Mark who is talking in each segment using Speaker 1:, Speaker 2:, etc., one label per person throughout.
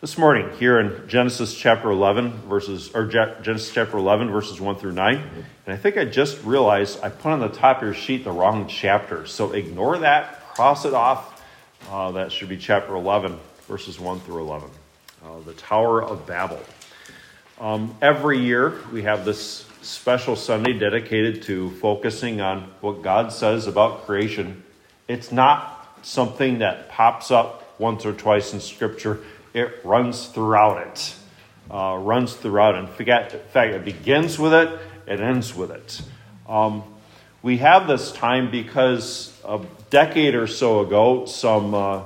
Speaker 1: This morning, here in Genesis chapter 11, verses, or Genesis chapter 11, verses 1 through 9, and I think I just realized I put on the top of your sheet the wrong chapter. So ignore that, cross it off. Uh, that should be chapter 11, verses 1 through 11. Uh, the Tower of Babel. Um, every year, we have this special Sunday dedicated to focusing on what God says about creation. It's not something that pops up once or twice in Scripture it runs throughout it. Uh, runs throughout it. In fact, it begins with it, it ends with it. Um, we have this time because a decade or so ago, some uh,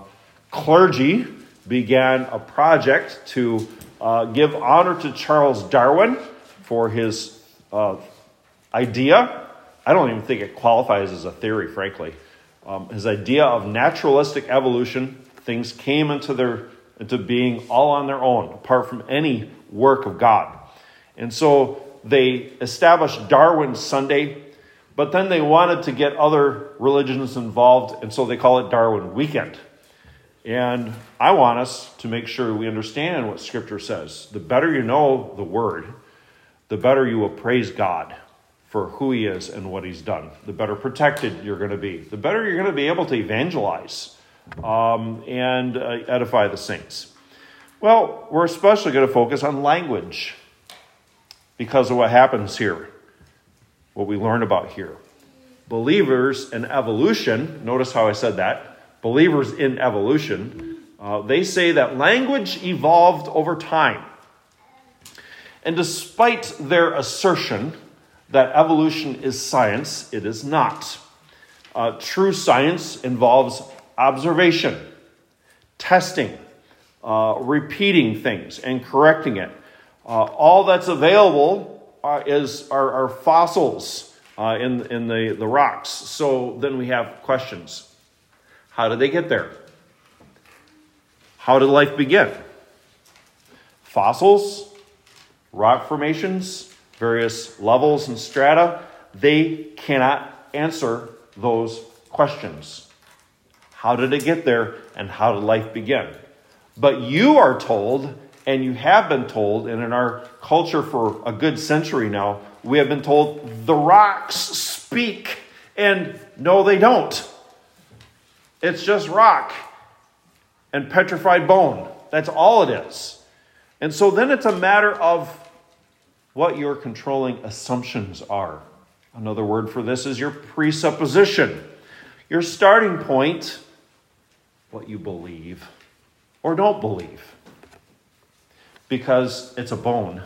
Speaker 1: clergy began a project to uh, give honor to Charles Darwin for his uh, idea. I don't even think it qualifies as a theory, frankly. Um, his idea of naturalistic evolution, things came into their into being all on their own, apart from any work of God. And so they established Darwin Sunday, but then they wanted to get other religions involved, and so they call it Darwin Weekend. And I want us to make sure we understand what Scripture says. The better you know the Word, the better you will praise God for who He is and what He's done. The better protected you're going to be. The better you're going to be able to evangelize um, and uh, edify the saints? Well, we're especially going to focus on language because of what happens here, what we learn about here. Believers in evolution, notice how I said that, believers in evolution, uh, they say that language evolved over time. And despite their assertion that evolution is science, it is not. Uh, true science involves observation, testing, uh, repeating things, and correcting it. Uh, all that's available uh, is are, are fossils uh, in, in the, the rocks. So then we have questions. How did they get there? How did life begin? Fossils, rock formations, various levels and strata, they cannot answer those questions. How did it get there? And how did life begin? But you are told, and you have been told, and in our culture for a good century now, we have been told the rocks speak. And no, they don't. It's just rock and petrified bone. That's all it is. And so then it's a matter of what your controlling assumptions are. Another word for this is your presupposition. Your starting point what you believe or don't believe because it's a bone.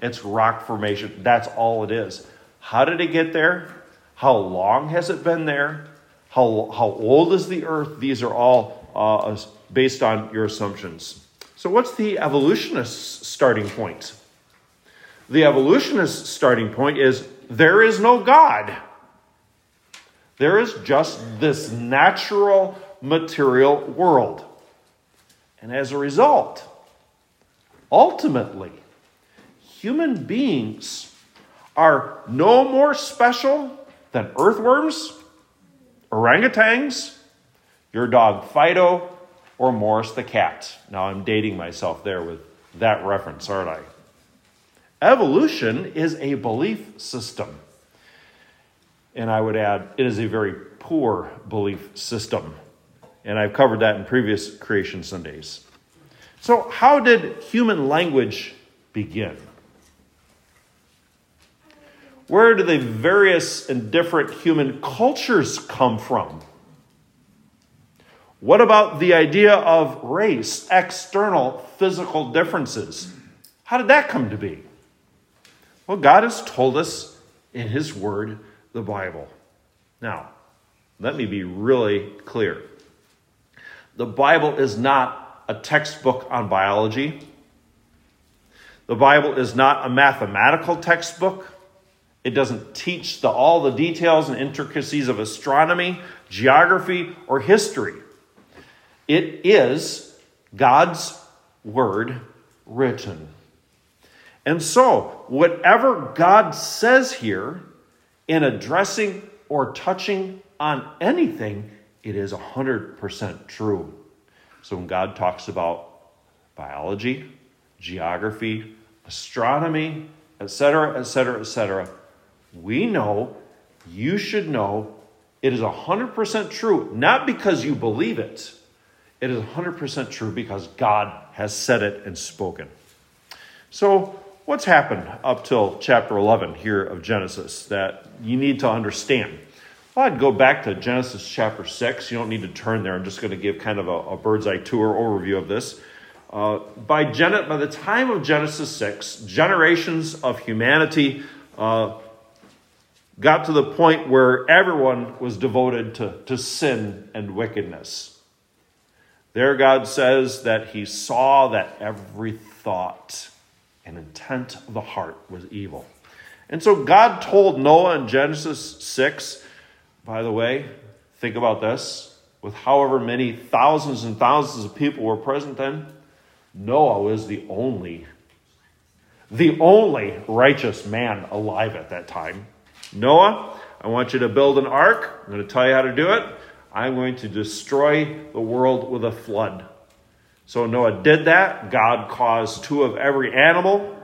Speaker 1: It's rock formation. That's all it is. How did it get there? How long has it been there? How, how old is the earth? These are all uh, based on your assumptions. So, what's the evolutionist's starting point? The evolutionist's starting point is there is no God. There is just this natural material world. And as a result, ultimately, human beings are no more special than earthworms, orangutans, your dog Fido, or Morris the cat. Now I'm dating myself there with that reference, aren't I? Evolution is a belief system. And I would add, it is a very poor belief system. And I've covered that in previous Creation Sundays. So, how did human language begin? Where do the various and different human cultures come from? What about the idea of race, external physical differences? How did that come to be? Well, God has told us in His Word, the Bible. Now, let me be really clear. The Bible is not a textbook on biology. The Bible is not a mathematical textbook. It doesn't teach the, all the details and intricacies of astronomy, geography, or history. It is God's Word written. And so, whatever God says here in addressing or touching on anything it is 100% true. So when God talks about biology, geography, astronomy, etc., etc., etc., we know, you should know, it is 100% true, not because you believe it. It is 100% true because God has said it and spoken. So, what's happened up till chapter 11 here of Genesis that you need to understand? I'd go back to Genesis chapter 6. You don't need to turn there. I'm just going to give kind of a, a bird's eye tour overview of this. Uh, by, Gen- by the time of Genesis 6, generations of humanity uh, got to the point where everyone was devoted to, to sin and wickedness. There, God says that He saw that every thought and intent of the heart was evil. And so God told Noah in Genesis 6, by the way, think about this, with however many thousands and thousands of people were present then, Noah was the only, the only righteous man alive at that time. Noah, I want you to build an ark. I'm going to tell you how to do it. I'm going to destroy the world with a flood. So Noah did that. God caused two of every animal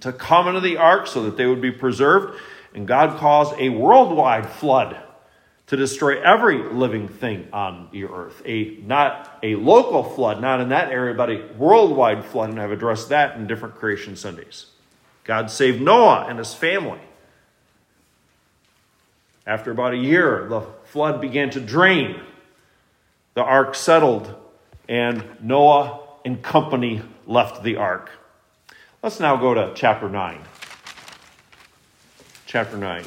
Speaker 1: to come into the ark so that they would be preserved. And God caused a worldwide flood to destroy every living thing on the earth. A not a local flood, not in that area, but a worldwide flood, and I've addressed that in different creation Sundays. God saved Noah and his family. After about a year, the flood began to drain. The ark settled, and Noah and company left the ark. Let's now go to chapter 9. Chapter 9.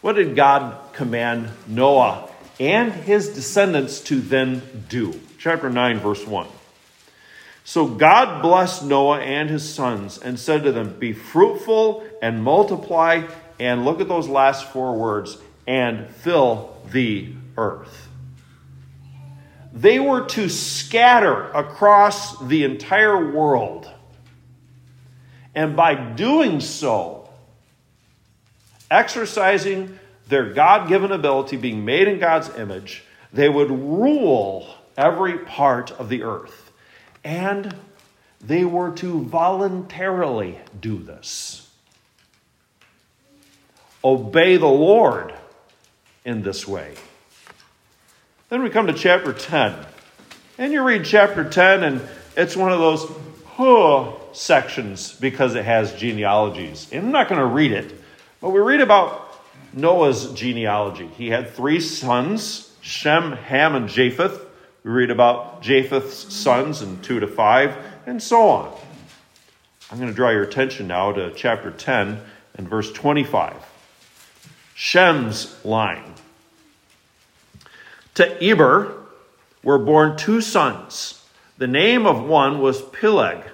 Speaker 1: What did God command Noah and his descendants to then do? Chapter 9, verse 1. So God blessed Noah and his sons and said to them, Be fruitful and multiply, and look at those last four words, and fill the earth. They were to scatter across the entire world. And by doing so, exercising their God given ability, being made in God's image, they would rule every part of the earth. And they were to voluntarily do this. Obey the Lord in this way. Then we come to chapter 10. And you read chapter 10, and it's one of those huh sections because it has genealogies. And I'm not going to read it but we read about Noah's genealogy. He had three sons Shem, Ham, and Japheth. We read about Japheth's sons in 2 to 5, and so on. I'm going to draw your attention now to chapter 10 and verse 25. Shem's line. To Eber were born two sons. The name of one was Peleg,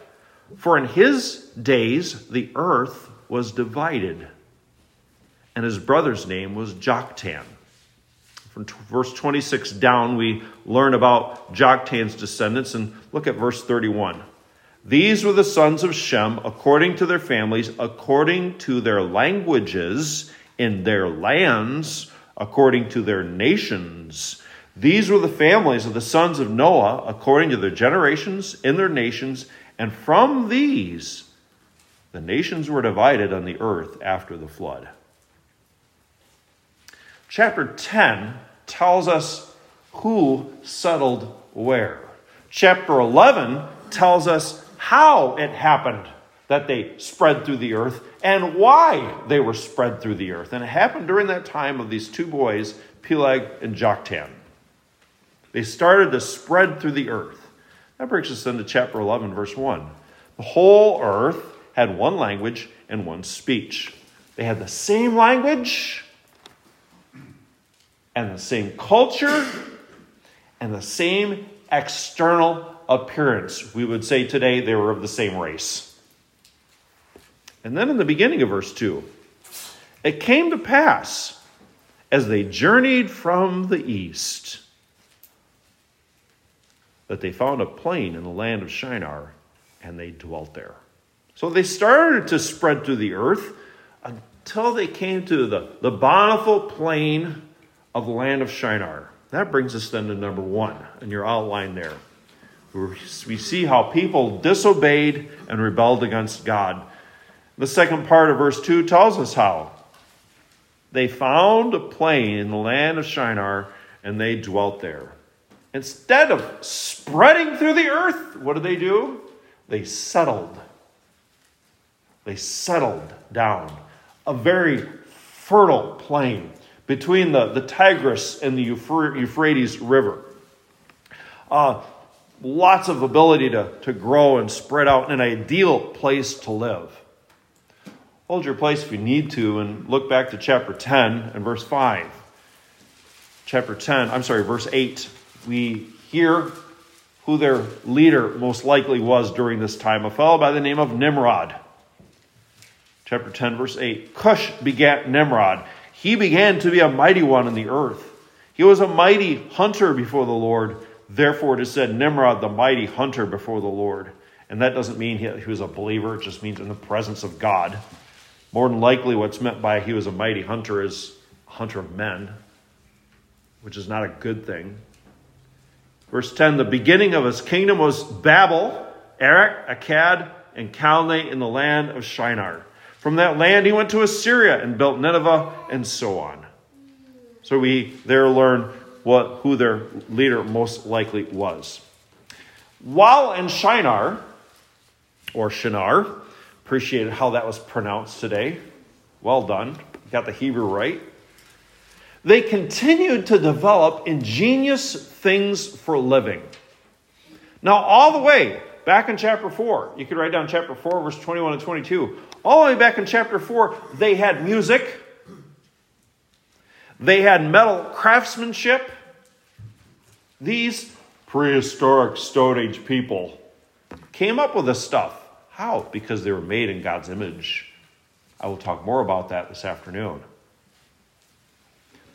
Speaker 1: for in his days the earth was divided and his brother's name was Joktan. From verse 26 down, we learn about Joktan's descendants and look at verse 31. These were the sons of Shem according to their families, according to their languages, in their lands, according to their nations. These were the families of the sons of Noah, according to their generations, in their nations, and from these the nations were divided on the earth after the flood. Chapter 10 tells us who settled where. Chapter 11 tells us how it happened that they spread through the earth and why they were spread through the earth. And it happened during that time of these two boys, Peleg and Joktan. They started to spread through the earth. That brings us into chapter 11, verse 1. The whole earth had one language and one speech. They had the same language and the same culture and the same external appearance. We would say today they were of the same race. And then in the beginning of verse 2, it came to pass as they journeyed from the east that they found a plain in the land of Shinar and they dwelt there. So they started to spread through the earth until they came to the, the bountiful plain of the land of Shinar. That brings us then to number one in your outline there. we see how people disobeyed and rebelled against God. The second part of verse 2 tells us how. They found a plain in the land of Shinar and they dwelt there. Instead of spreading through the earth, what did they do? They settled. They settled down. A very fertile plain between the, the Tigris and the Euphrates River. Uh, lots of ability to, to grow and spread out, in an ideal place to live. Hold your place if you need to and look back to chapter 10 and verse 5. Chapter 10, I'm sorry, verse 8. We hear who their leader most likely was during this time, a fellow by the name of Nimrod. Chapter 10, verse 8. Cush begat Nimrod. He began to be a mighty one in the earth. He was a mighty hunter before the Lord. Therefore, it is said, Nimrod, the mighty hunter before the Lord. And that doesn't mean he was a believer, it just means in the presence of God. More than likely, what's meant by he was a mighty hunter is a hunter of men, which is not a good thing. Verse 10 The beginning of his kingdom was Babel, Erech, Akkad, and Calneh in the land of Shinar. From that land he went to Assyria and built Nineveh, and so on. So we there learn what, who their leader most likely was. While in Shinar, or Shinar, appreciated how that was pronounced today. Well done. Got the Hebrew right. They continued to develop ingenious things for living. Now, all the way back in chapter 4, you could write down chapter 4, verse 21 and 22. All the way back in chapter 4, they had music, they had metal craftsmanship. These prehistoric Stone Age people came up with this stuff. How? Because they were made in God's image. I will talk more about that this afternoon.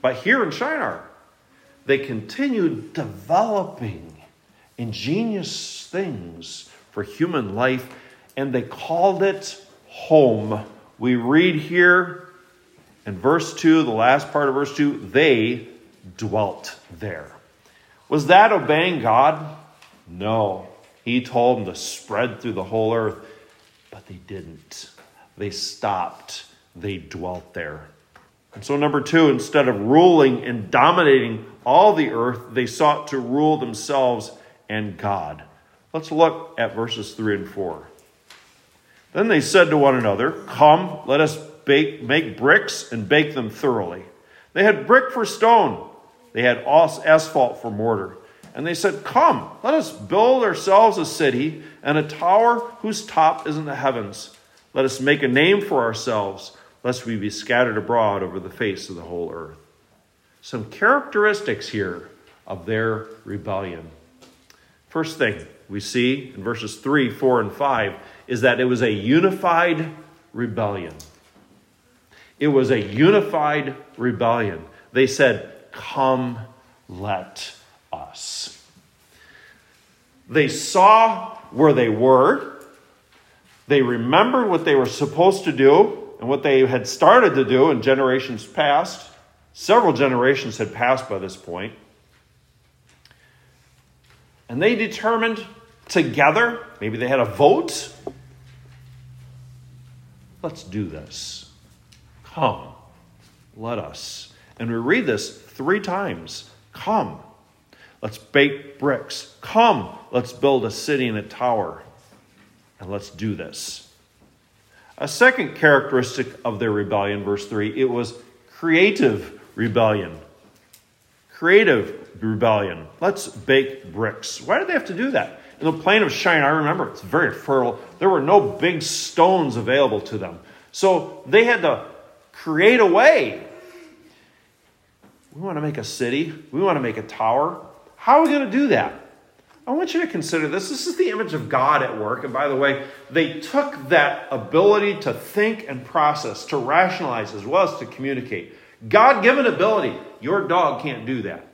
Speaker 1: But here in Shinar, they continued developing ingenious things for human life, and they called it home. We read here in verse 2, the last part of verse 2, they dwelt there. Was that obeying God? No. He told them to spread through the whole earth. But they didn't. They stopped. They dwelt there. And so, number two, instead of ruling and dominating all the earth, they sought to rule themselves and God. Let's look at verses 3 and 4. Then they said to one another, Come, let us bake, make bricks and bake them thoroughly. They had brick for stone, they had asphalt for mortar. And they said, Come, let us build ourselves a city and a tower whose top is in the heavens. Let us make a name for ourselves, lest we be scattered abroad over the face of the whole earth. Some characteristics here of their rebellion. First thing we see in verses 3, 4, and 5 is that it was a unified rebellion. It was a unified rebellion. They said, Come, let us. They saw where they were, they remembered what they were supposed to do and what they had started to do in generations past. Several generations had passed by this point. And they determined together, maybe they had a vote. Let's do this. Come, let us. And we read this three times. Come, Let's bake bricks. Come, let's build a city and a tower. And let's do this. A second characteristic of their rebellion, verse 3, it was creative rebellion. Creative rebellion. Let's bake bricks. Why did they have to do that? In the plain of Shinar, I remember it's very fertile. There were no big stones available to them. So they had to create a way. We want to make a city, we want to make a tower. How are we going to do that? I want you to consider this. This is the image of God at work. And by the way, they took that ability to think and process, to rationalize, as well as to communicate. God given ability. Your dog can't do that.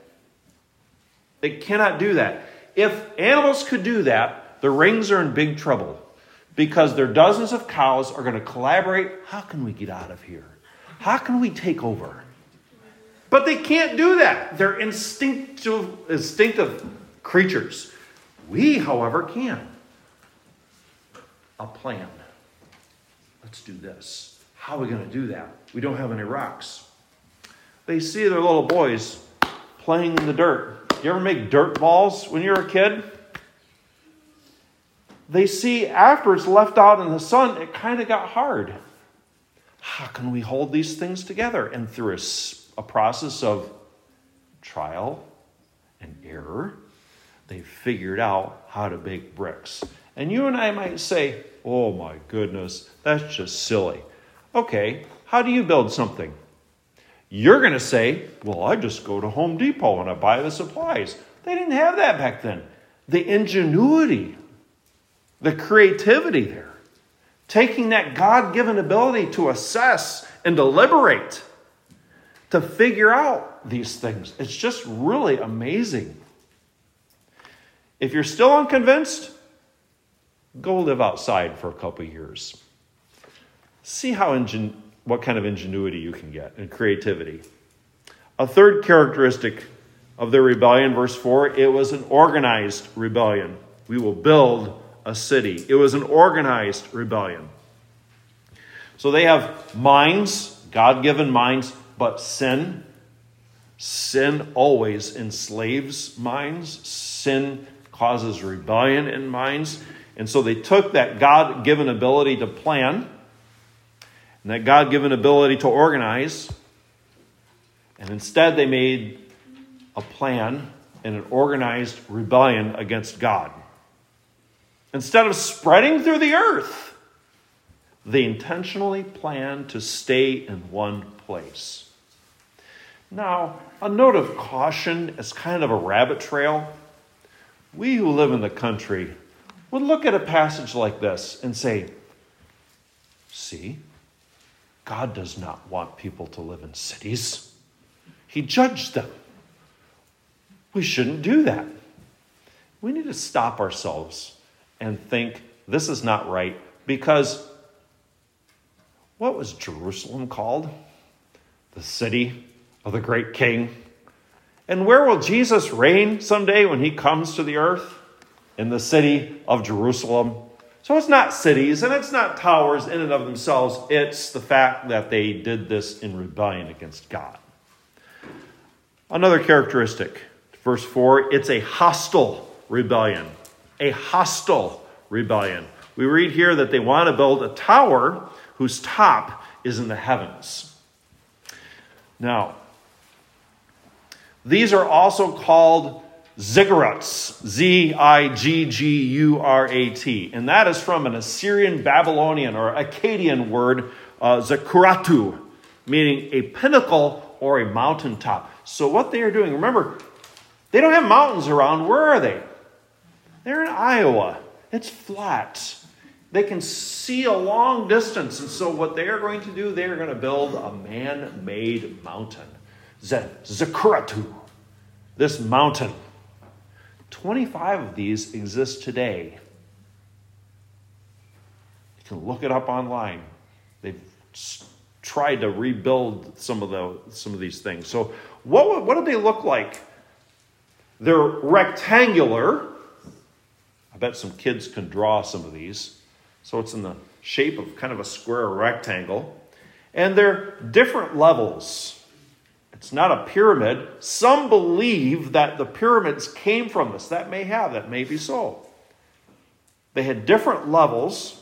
Speaker 1: It cannot do that. If animals could do that, the rings are in big trouble because their dozens of cows are going to collaborate. How can we get out of here? How can we take over? But they can't do that. They're instinctive, instinctive creatures. We, however, can. A plan. Let's do this. How are we going to do that? We don't have any rocks. They see their little boys playing in the dirt. You ever make dirt balls when you were a kid? They see after it's left out in the sun, it kind of got hard. How can we hold these things together? And through a, a process of trial and error, they figured out how to bake bricks. And you and I might say, oh my goodness, that's just silly. Okay, how do you build something? You're going to say, well, I just go to Home Depot and I buy the supplies. They didn't have that back then. The ingenuity, the creativity there, taking that God given ability to assess and deliberate, to figure out these things. It's just really amazing. If you're still unconvinced, go live outside for a couple years. See how ingen- what kind of ingenuity you can get and creativity. A third characteristic of the rebellion, verse 4, it was an organized rebellion. We will build a city. It was an organized rebellion. So they have minds, God given minds, but sin. Sin always enslaves minds. Sin causes rebellion in minds. And so they took that God given ability to plan and that God given ability to organize. And instead, they made a plan and an organized rebellion against God. Instead of spreading through the earth, they intentionally planned to stay in one place. Now, a note of caution as kind of a rabbit trail. We who live in the country would look at a passage like this and say, See, God does not want people to live in cities, He judged them. We shouldn't do that. We need to stop ourselves and think this is not right because what was Jerusalem called? The city of the great king. And where will Jesus reign someday when he comes to the earth? In the city of Jerusalem. So it's not cities and it's not towers in and of themselves. It's the fact that they did this in rebellion against God. Another characteristic, verse 4 it's a hostile rebellion. A hostile rebellion. We read here that they want to build a tower whose top is in the heavens. Now, these are also called ziggurats, Z I G G U R A T. And that is from an Assyrian, Babylonian, or Akkadian word, uh, meaning a pinnacle or a mountaintop. So, what they are doing, remember, they don't have mountains around. Where are they? They're in Iowa. It's flat. They can see a long distance. And so, what they are going to do, they are going to build a man made mountain. Zakuratu, this mountain. 25 of these exist today. You can look it up online. They've tried to rebuild some of the some of these things. So what what do they look like? They're rectangular. I bet some kids can draw some of these. So it's in the shape of kind of a square rectangle. And they're different levels. It's not a pyramid. Some believe that the pyramids came from this. That may have, that may be so. They had different levels.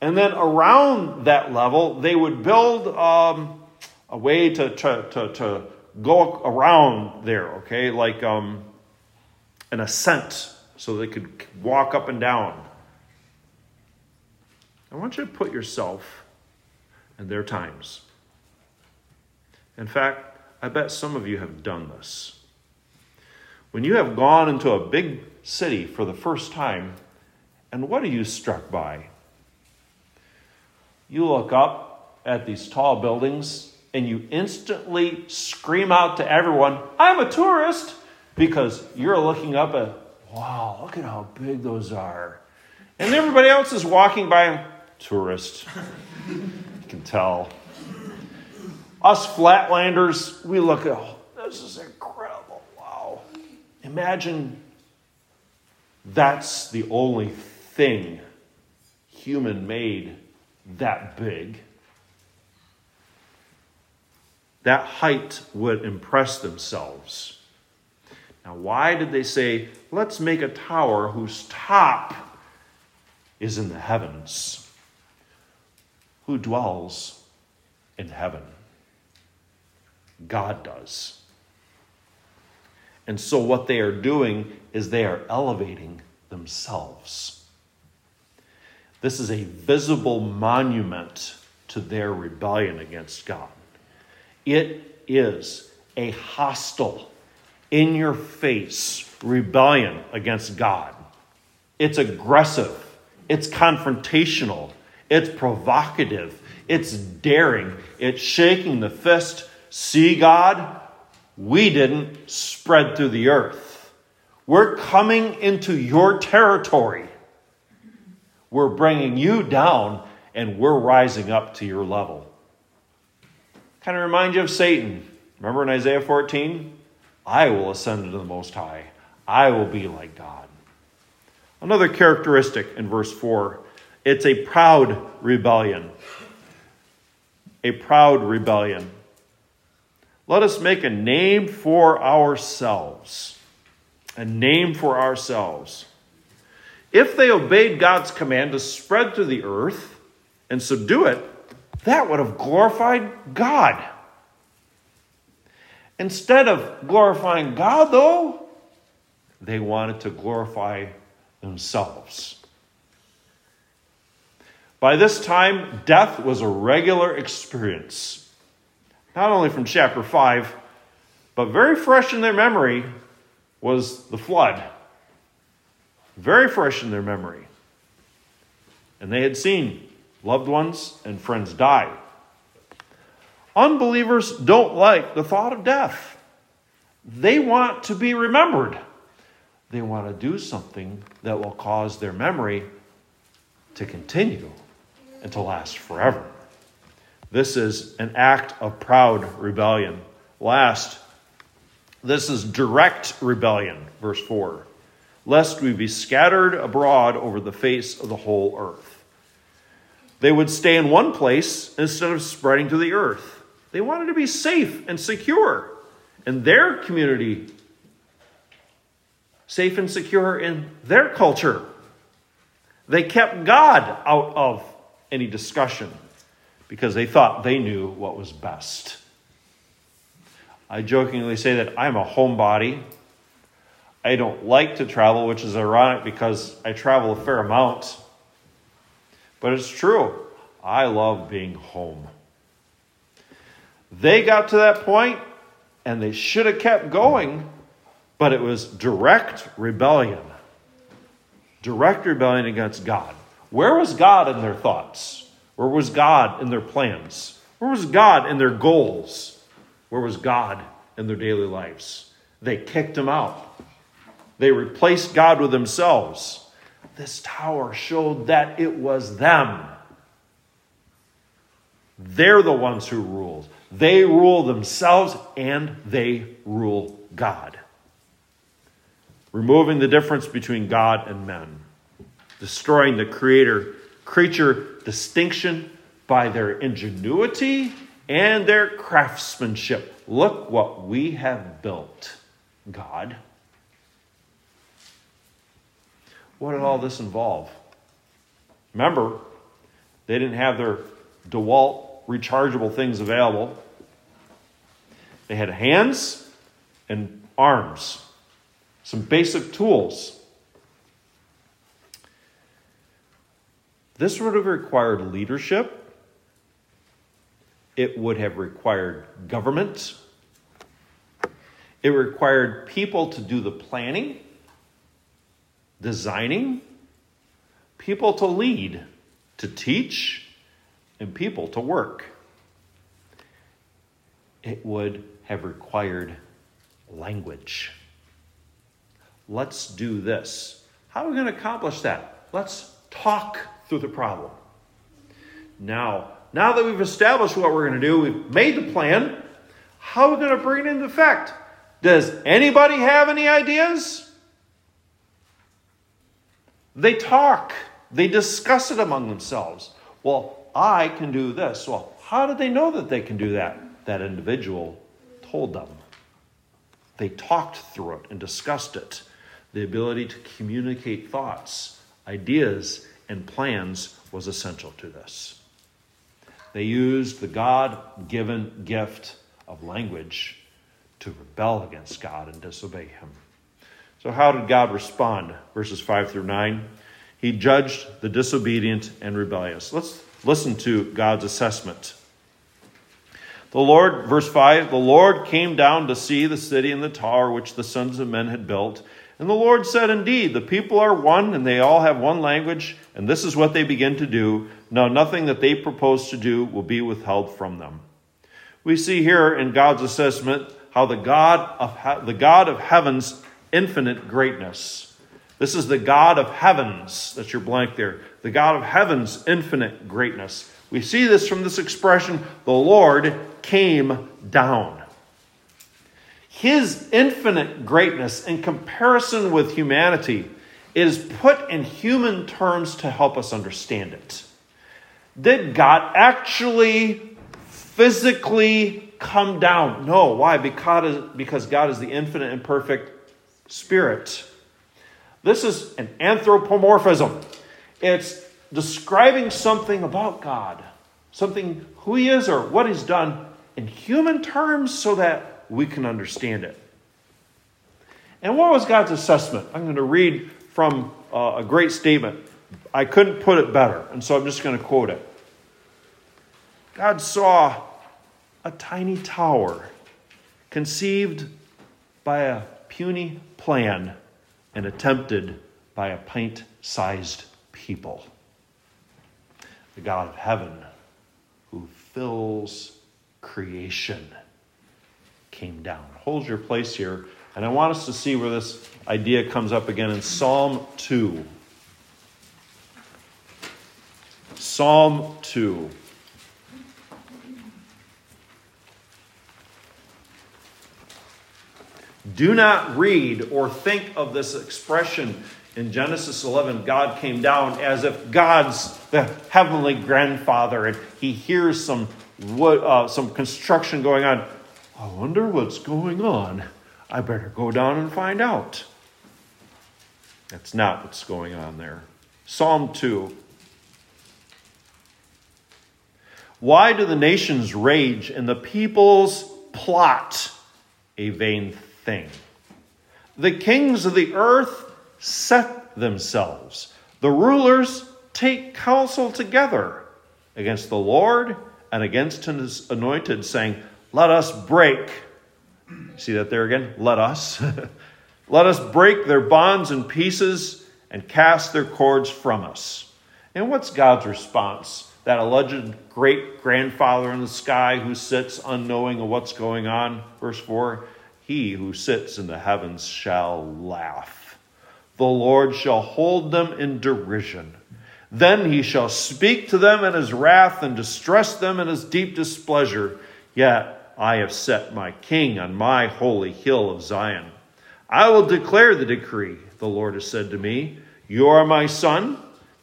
Speaker 1: And then around that level, they would build um, a way to, to, to, to, go around there, okay? Like um, an ascent so they could walk up and down. I want you to put yourself in their times. In fact, I bet some of you have done this. When you have gone into a big city for the first time, and what are you struck by? You look up at these tall buildings and you instantly scream out to everyone, I'm a tourist, because you're looking up at, wow, look at how big those are. And everybody else is walking by, tourist. you can tell. Us flatlanders, we look at, oh, this is incredible. Wow. Imagine that's the only thing human made that big. That height would impress themselves. Now, why did they say, let's make a tower whose top is in the heavens? Who dwells in heaven? God does. And so, what they are doing is they are elevating themselves. This is a visible monument to their rebellion against God. It is a hostile, in your face rebellion against God. It's aggressive, it's confrontational, it's provocative, it's daring, it's shaking the fist. See, God, we didn't spread through the earth. We're coming into your territory. We're bringing you down and we're rising up to your level. Kind of remind you of Satan. Remember in Isaiah 14? I will ascend into the Most High. I will be like God. Another characteristic in verse 4 it's a proud rebellion. A proud rebellion. Let us make a name for ourselves. A name for ourselves. If they obeyed God's command to spread through the earth and subdue it, that would have glorified God. Instead of glorifying God, though, they wanted to glorify themselves. By this time, death was a regular experience, not only from chapter 5, but very fresh in their memory was the flood. Very fresh in their memory. And they had seen loved ones and friends die. Unbelievers don't like the thought of death. They want to be remembered. They want to do something that will cause their memory to continue and to last forever. This is an act of proud rebellion. Last, this is direct rebellion, verse 4 lest we be scattered abroad over the face of the whole earth. They would stay in one place instead of spreading to the earth. They wanted to be safe and secure in their community, safe and secure in their culture. They kept God out of any discussion because they thought they knew what was best. I jokingly say that I'm a homebody. I don't like to travel, which is ironic because I travel a fair amount. But it's true. I love being home. They got to that point and they should have kept going, but it was direct rebellion. Direct rebellion against God. Where was God in their thoughts? Where was God in their plans? Where was God in their goals? Where was God in their daily lives? They kicked him out. They replaced God with themselves. This tower showed that it was them. They're the ones who rule. They rule themselves and they rule God. Removing the difference between God and men, destroying the creator creature distinction by their ingenuity and their craftsmanship. Look what we have built, God. What did all this involve? Remember, they didn't have their DeWalt rechargeable things available. They had hands and arms, some basic tools. This would have required leadership. It would have required government. It required people to do the planning designing, people to lead, to teach, and people to work. It would have required language. Let's do this. How are we going to accomplish that? Let's talk through the problem. Now, now that we've established what we're going to do, we've made the plan, how are we going to bring it into effect? Does anybody have any ideas? They talk, they discuss it among themselves. Well, I can do this. Well, how did they know that they can do that? That individual told them. They talked through it and discussed it. The ability to communicate thoughts, ideas, and plans was essential to this. They used the God given gift of language to rebel against God and disobey Him. So, how did God respond? Verses 5 through 9. He judged the disobedient and rebellious. Let's listen to God's assessment. The Lord, verse 5 The Lord came down to see the city and the tower which the sons of men had built. And the Lord said, Indeed, the people are one, and they all have one language, and this is what they begin to do. Now, nothing that they propose to do will be withheld from them. We see here in God's assessment how the God of, the God of heaven's infinite greatness. This is the God of heavens, that's your blank there. The God of heaven's infinite greatness. We see this from this expression, the Lord came down. His infinite greatness in comparison with humanity is put in human terms to help us understand it. Did God actually physically come down? No. Why? Because, God is the infinite and perfect spirit. This is an anthropomorphism. It's describing something about God, something who He is or what He's done in human terms so that we can understand it. And what was God's assessment? I'm going to read from uh, a great statement. I couldn't put it better, and so I'm just going to quote it. God saw a tiny tower conceived by a puny plan and attempted by a pint sized people. The God of heaven who fills creation came down. Hold your place here, and I want us to see where this idea comes up again in Psalm 2. Psalm 2. Do not read or think of this expression in Genesis 11, God came down as if God's the heavenly grandfather and he hears some, wood, uh, some construction going on. I wonder what's going on. I better go down and find out. That's not what's going on there. Psalm 2. Why do the nations rage and the peoples plot a vain thing? The kings of the earth set themselves. The rulers take counsel together against the Lord and against his anointed, saying, Let us break. See that there again? Let us. Let us break their bonds in pieces and cast their cords from us. And what's God's response? That alleged great grandfather in the sky who sits unknowing of what's going on. Verse 4 He who sits in the heavens shall laugh the Lord shall hold them in derision. Then he shall speak to them in his wrath and distress them in his deep displeasure. Yet I have set my king on my holy hill of Zion. I will declare the decree. The Lord has said to me, You are my son.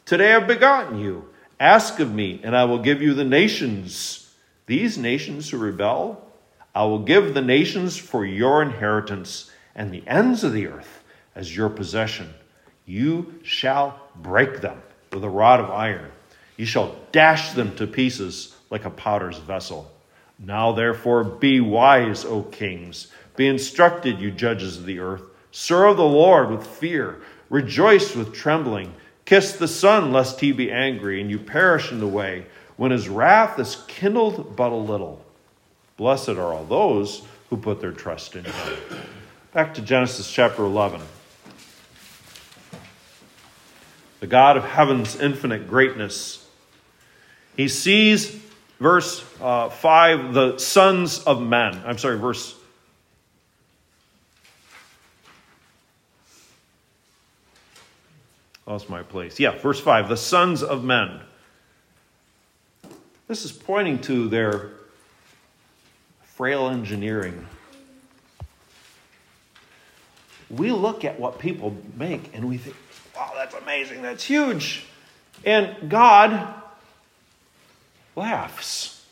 Speaker 1: Today I've begotten you. Ask of me, and I will give you the nations. These nations who rebel, I will give the nations for your inheritance, and the ends of the earth as your possession. You shall break them with a rod of iron. You shall dash them to pieces like a potter's vessel. Now, therefore, be wise, O kings. Be instructed, you judges of the earth. Serve the Lord with fear. Rejoice with trembling. Kiss the Son, lest he be angry, and you perish in the way, when his wrath is kindled but a little. Blessed are all those who put their trust in him. Back to Genesis chapter 11 the God of heaven's infinite greatness. He sees, verse uh, 5, the sons of men. I'm sorry, verse. Lost my place. Yeah, verse 5, the sons of men. This is pointing to their frail engineering. We look at what people make and we think, wow, that's amazing. That's huge. And God laughs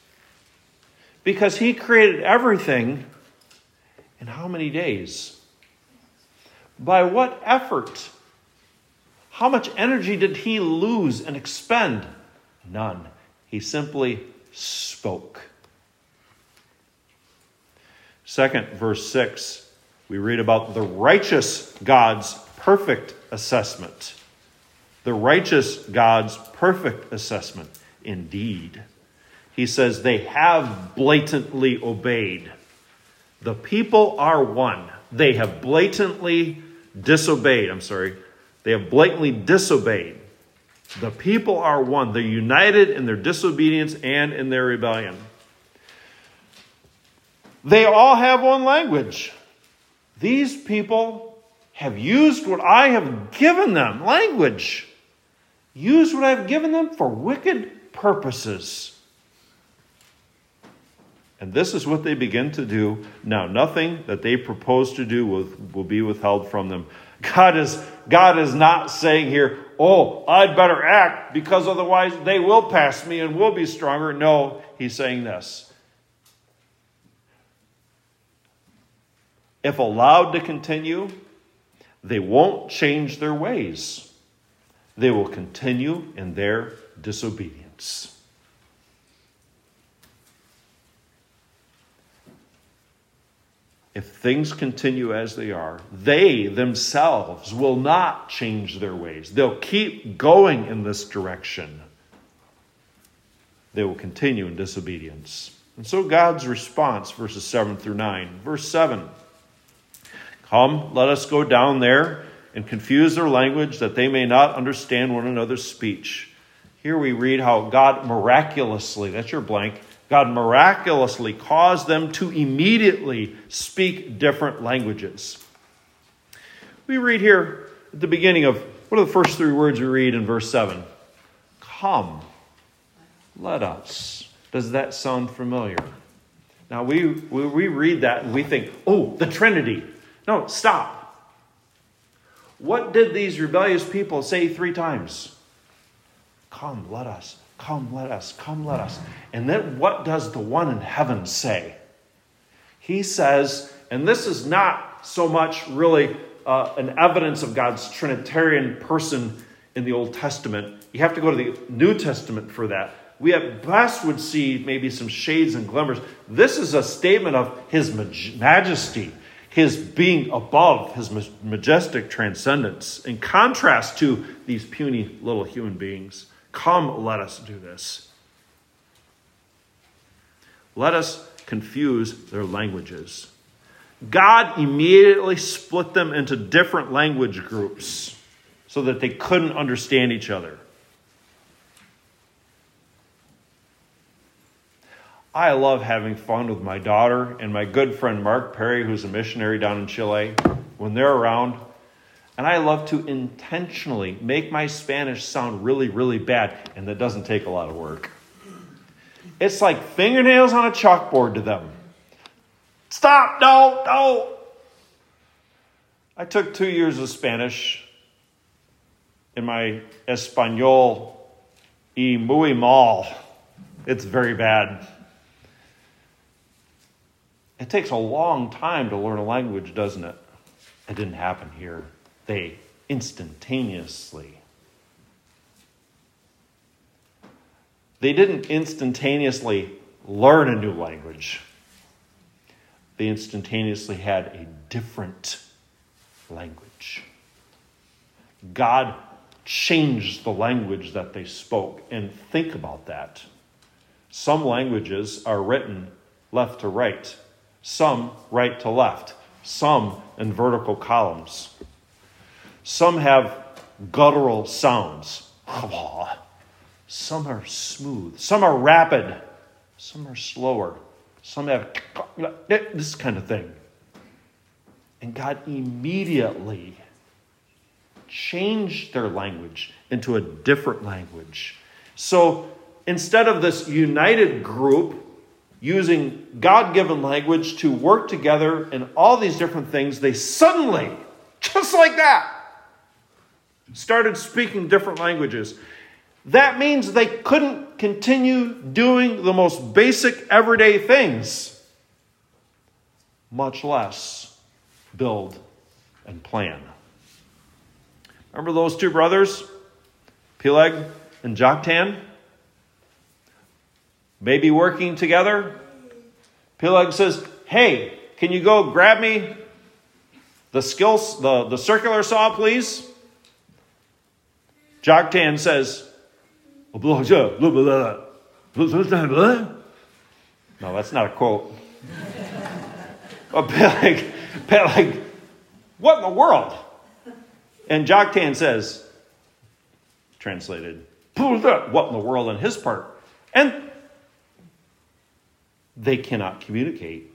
Speaker 1: because He created everything in how many days? By what effort? How much energy did He lose and expend? None. He simply spoke. Second, verse 6, we read about the righteous God's perfect assessment. The righteous God's perfect assessment. Indeed. He says they have blatantly obeyed. The people are one. They have blatantly disobeyed. I'm sorry. They have blatantly disobeyed. The people are one. They're united in their disobedience and in their rebellion. They all have one language. These people have used what I have given them language. Use what I've given them for wicked purposes. And this is what they begin to do. Now, nothing that they propose to do will, will be withheld from them. God is, God is not saying here, oh, I'd better act because otherwise they will pass me and will be stronger. No, he's saying this. If allowed to continue, they won't change their ways. They will continue in their disobedience. If things continue as they are, they themselves will not change their ways. They'll keep going in this direction. They will continue in disobedience. And so God's response, verses 7 through 9. Verse 7 Come, let us go down there and confuse their language that they may not understand one another's speech. Here we read how God miraculously, that's your blank, God miraculously caused them to immediately speak different languages. We read here at the beginning of what are the first three words we read in verse 7? Come, let us. Does that sound familiar? Now, we, we, we read that and we think, oh, the Trinity. No, stop. What did these rebellious people say three times? Come, let us. Come, let us, come, let us. And then what does the one in heaven say? He says, and this is not so much really uh, an evidence of God's Trinitarian person in the Old Testament. You have to go to the New Testament for that. We at best would see maybe some shades and glimmers. This is a statement of His majesty, His being above, His majestic transcendence, in contrast to these puny little human beings. Come, let us do this. Let us confuse their languages. God immediately split them into different language groups so that they couldn't understand each other. I love having fun with my daughter and my good friend Mark Perry, who's a missionary down in Chile. When they're around, and I love to intentionally make my Spanish sound really, really bad, and that doesn't take a lot of work. It's like fingernails on a chalkboard to them. Stop! No, no! I took two years of Spanish in my Espanol y muy mal. It's very bad. It takes a long time to learn a language, doesn't it? It didn't happen here they instantaneously. They didn't instantaneously learn a new language. They instantaneously had a different language. God changed the language that they spoke. And think about that. Some languages are written left to right, some right to left, some in vertical columns. Some have guttural sounds. Some are smooth. Some are rapid. Some are slower. Some have this kind of thing. And God immediately changed their language into a different language. So instead of this united group using God given language to work together in all these different things, they suddenly, just like that, started speaking different languages. That means they couldn't continue doing the most basic everyday things, much less build and plan. Remember those two brothers, Peleg and Joktan? Maybe working together. Peleg says, Hey, can you go grab me the skills, the, the circular saw, please? Joktan says, No, that's not a quote. What in the world? And Joktan says, translated, what in the world in his part? And they cannot communicate.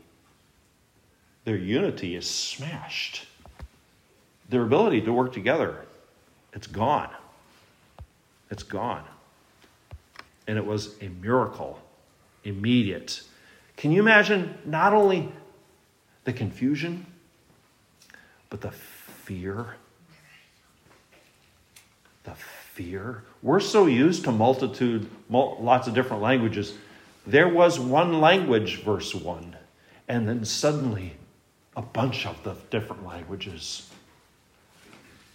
Speaker 1: Their unity is smashed. Their ability to work together, it's gone. It's gone. And it was a miracle, immediate. Can you imagine not only the confusion, but the fear? The fear. We're so used to multitude, lots of different languages. There was one language, verse 1, and then suddenly a bunch of the different languages.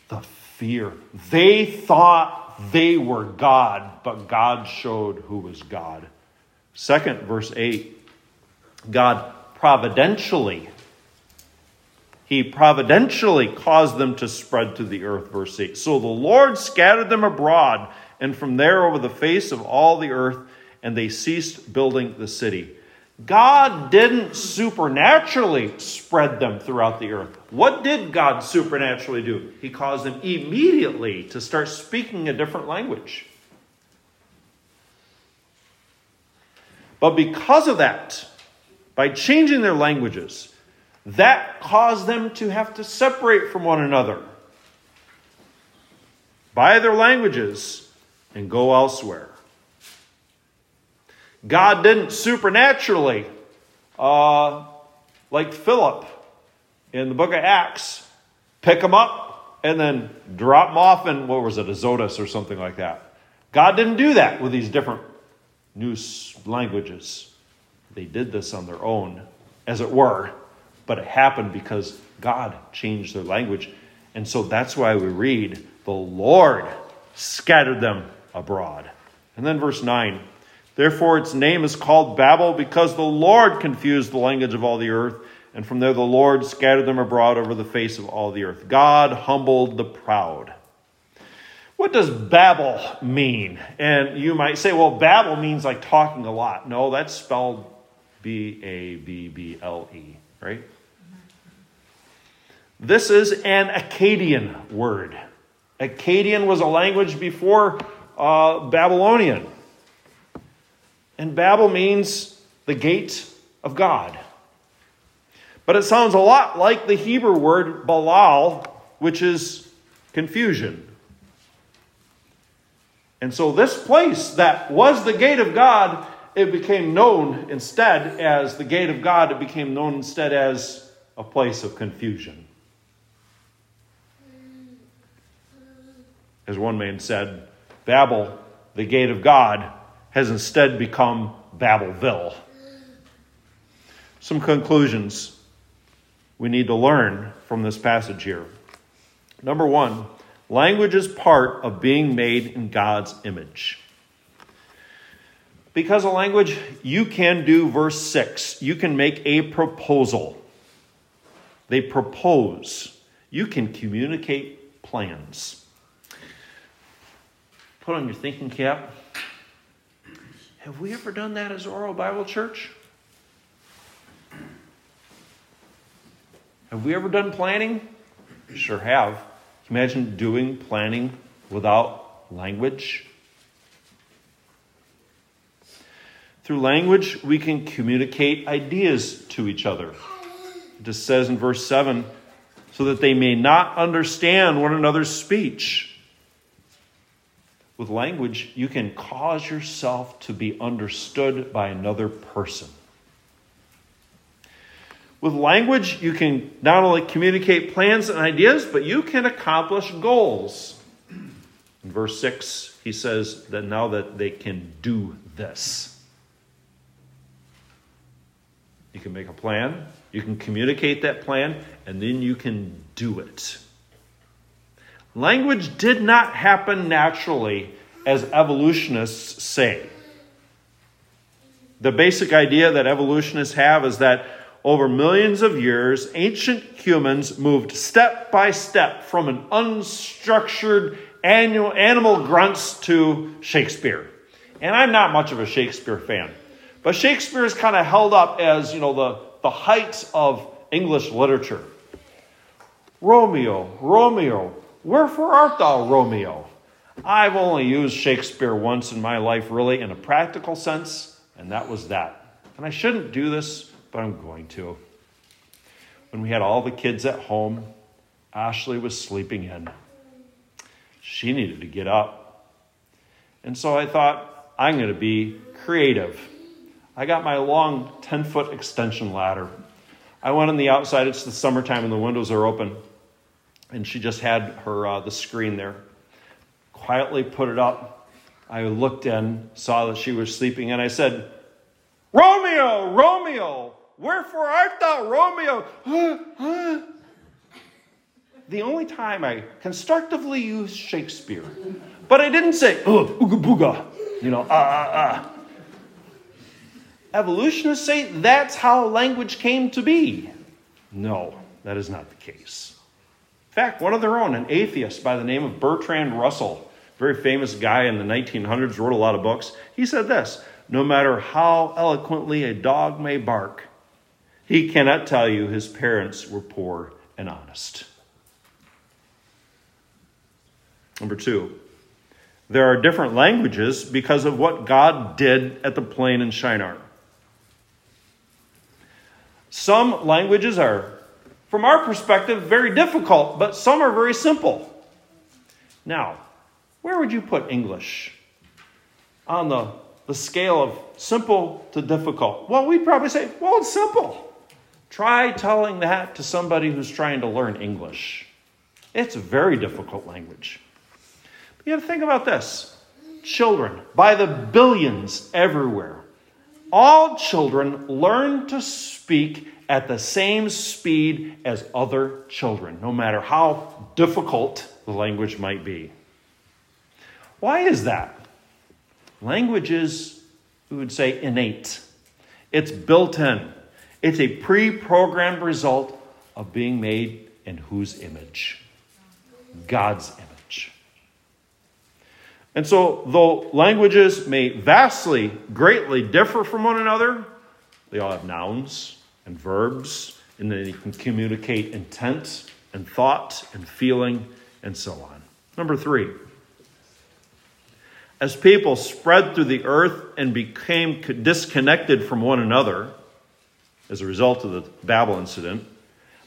Speaker 1: The fear. They thought they were God, but God showed who was God. Second, verse 8 God providentially he providentially caused them to spread to the earth, verse 8. So the Lord scattered them abroad, and from there over the face of all the earth, and they ceased building the city. God didn't supernaturally spread them throughout the earth. What did God supernaturally do? He caused them immediately to start speaking a different language. But because of that, by changing their languages, that caused them to have to separate from one another by their languages and go elsewhere. God didn't supernaturally, uh, like Philip in the book of Acts, pick them up and then drop them off in, what was it, Azotus or something like that. God didn't do that with these different new languages. They did this on their own, as it were, but it happened because God changed their language. And so that's why we read, the Lord scattered them abroad. And then verse 9, therefore its name is called Babel because the Lord confused the language of all the earth. And from there the Lord scattered them abroad over the face of all the earth. God humbled the proud. What does Babel mean? And you might say, well, Babel means like talking a lot. No, that's spelled B A B B L E, right? This is an Akkadian word. Akkadian was a language before uh, Babylonian. And Babel means the gate of God. But it sounds a lot like the Hebrew word Balal, which is confusion. And so, this place that was the gate of God, it became known instead as the gate of God, it became known instead as a place of confusion. As one man said, Babel, the gate of God, has instead become Babelville. Some conclusions we need to learn from this passage here. Number one, language is part of being made in God's image. Because of language, you can do verse 6. You can make a proposal. They propose. You can communicate plans put on your thinking cap. Have we ever done that as Orwell Bible Church? Have we ever done planning? Sure have. Imagine doing planning without language? Through language, we can communicate ideas to each other. It just says in verse 7 so that they may not understand one another's speech with language, you can cause yourself to be understood by another person. With language, you can not only communicate plans and ideas, but you can accomplish goals. In verse 6, he says that now that they can do this. You can make a plan, you can communicate that plan, and then you can do it. Language did not happen naturally, as evolutionists say. The basic idea that evolutionists have is that over millions of years, ancient humans moved step by step from an unstructured annual, animal grunts to Shakespeare. And I'm not much of a Shakespeare fan. But Shakespeare is kind of held up as, you know, the, the height of English literature. Romeo, Romeo, wherefore art thou, Romeo? I've only used Shakespeare once in my life, really, in a practical sense, and that was that. And I shouldn't do this but I'm going to. When we had all the kids at home, Ashley was sleeping in. She needed to get up. And so I thought, I'm going to be creative. I got my long 10 foot extension ladder. I went on the outside, it's the summertime and the windows are open. And she just had her uh, the screen there. Quietly put it up. I looked in, saw that she was sleeping, and I said, Romeo, Romeo, Wherefore art thou, Romeo? the only time I constructively used Shakespeare. But I didn't say, oh, ooga booga, you know, ah, ah, ah. Evolutionists say that's how language came to be. No, that is not the case. Fact, one of their own, an atheist by the name of Bertrand Russell, very famous guy in the 1900s, wrote a lot of books. He said this No matter how eloquently a dog may bark, he cannot tell you his parents were poor and honest. Number two, there are different languages because of what God did at the plain in Shinar. Some languages are, from our perspective, very difficult, but some are very simple. Now, where would you put English on the, the scale of simple to difficult? Well, we'd probably say, well, it's simple. Try telling that to somebody who's trying to learn English. It's a very difficult language. But you have to think about this children, by the billions everywhere, all children learn to speak at the same speed as other children, no matter how difficult the language might be. Why is that? Language is, we would say, innate, it's built in. It's a pre programmed result of being made in whose image? God's image. And so, though languages may vastly, greatly differ from one another, they all have nouns and verbs, and then they can communicate intent and thought and feeling and so on. Number three, as people spread through the earth and became disconnected from one another, as a result of the Babel incident.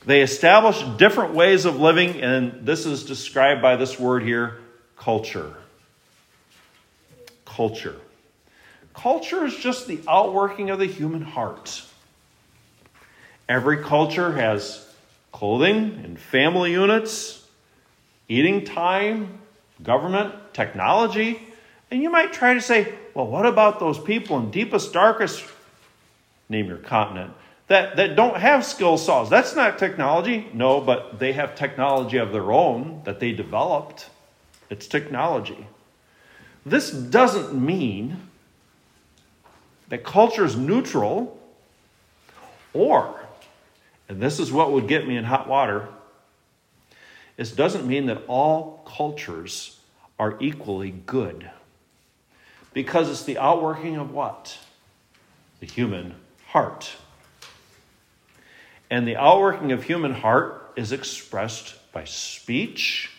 Speaker 1: They established different ways of living, and this is described by this word here culture. Culture. Culture is just the outworking of the human heart. Every culture has clothing and family units, eating time, government, technology. And you might try to say, well, what about those people in deepest, darkest, name your continent, that, that don't have skill saws. That's not technology. No, but they have technology of their own that they developed. It's technology. This doesn't mean that culture is neutral or, and this is what would get me in hot water, it doesn't mean that all cultures are equally good. Because it's the outworking of what? The human heart. And the outworking of human heart is expressed by speech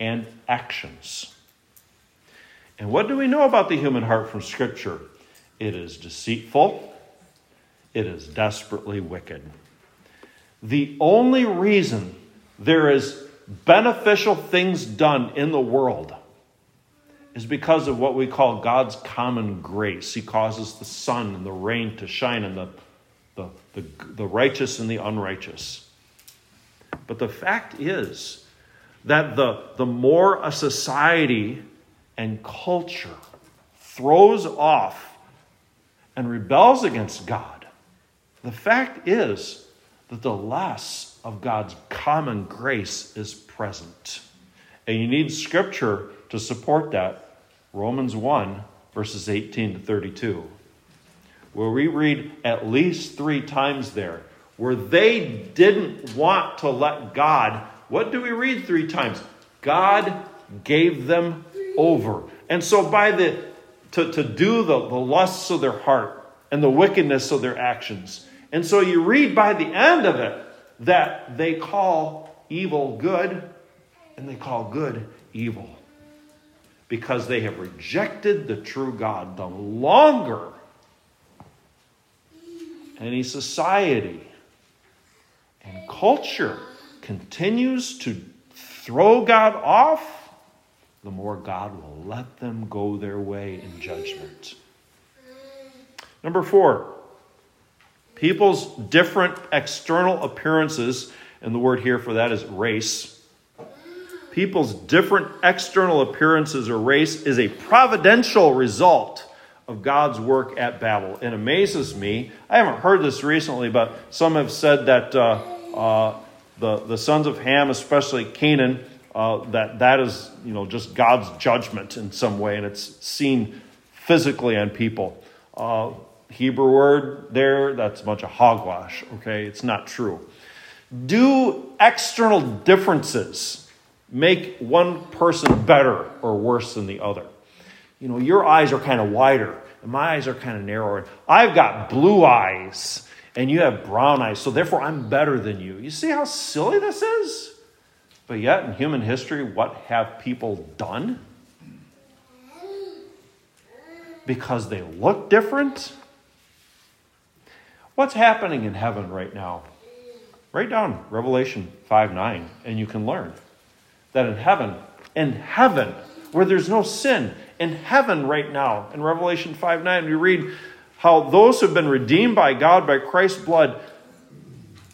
Speaker 1: and actions. And what do we know about the human heart from Scripture? It is deceitful, it is desperately wicked. The only reason there is beneficial things done in the world is because of what we call God's common grace. He causes the sun and the rain to shine and the the, the, the righteous and the unrighteous. But the fact is, that the, the more a society and culture throws off and rebels against God, the fact is that the less of God's common grace is present. And you need scripture to support that. Romans 1, verses 18 to 32, where we read at least three times there where they didn't want to let God, what do we read three times? God gave them over. And so by the to, to do the, the lusts of their heart and the wickedness of their actions. And so you read by the end of it that they call evil good and they call good evil because they have rejected the true God. The longer any society and culture continues to throw God off, the more God will let them go their way in judgment. Number four, people's different external appearances, and the word here for that is race. People's different external appearances or race is a providential result of God's work at Babel. It amazes me. I haven't heard this recently, but some have said that. Uh, uh, the, the sons of Ham, especially Canaan, uh, that that is you know just God's judgment in some way, and it's seen physically on people. Hebrew word there, that's a bunch of hogwash. Okay, it's not true. Do external differences make one person better or worse than the other? You know, your eyes are kind of wider, and my eyes are kind of narrower. I've got blue eyes and you have brown eyes, so therefore I'm better than you. You see how silly this is? But yet, in human history, what have people done? Because they look different? What's happening in heaven right now? Write down Revelation 5 9, and you can learn that in heaven, in heaven, where there's no sin, in heaven right now, in Revelation 5 9, we read, how those who've been redeemed by God by Christ's blood,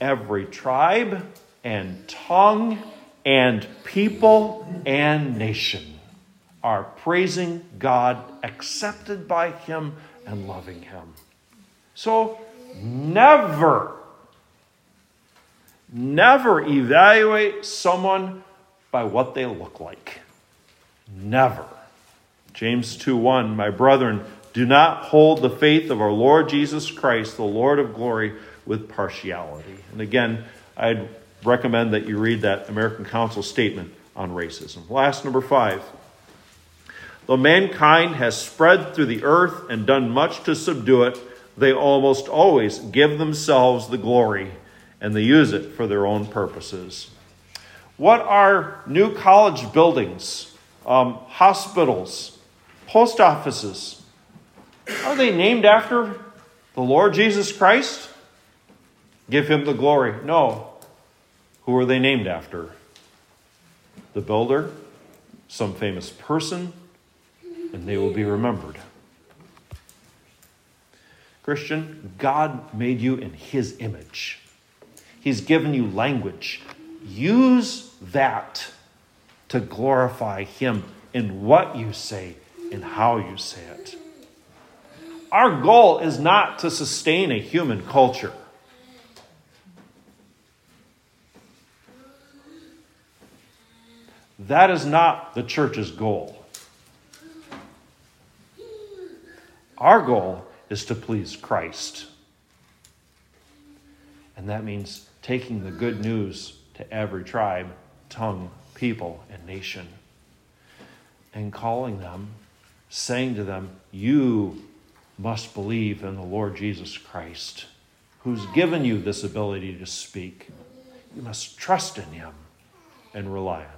Speaker 1: every tribe and tongue and people and nation are praising God, accepted by Him, and loving Him. So never, never evaluate someone by what they look like. Never. James 2 1, my brethren, do not hold the faith of our Lord Jesus Christ, the Lord of glory, with partiality. And again, I'd recommend that you read that American Council statement on racism. Last, number five. Though mankind has spread through the earth and done much to subdue it, they almost always give themselves the glory and they use it for their own purposes. What are new college buildings, um, hospitals, post offices, are they named after the Lord Jesus Christ? Give him the glory. No. Who are they named after? The builder, some famous person, and they will be remembered. Christian, God made you in his image. He's given you language. Use that to glorify him in what you say and how you say it. Our goal is not to sustain a human culture. That is not the church's goal. Our goal is to please Christ. And that means taking the good news to every tribe, tongue, people, and nation, and calling them, saying to them, You must believe in the Lord Jesus Christ, who's given you this ability to speak. You must trust in him and rely on.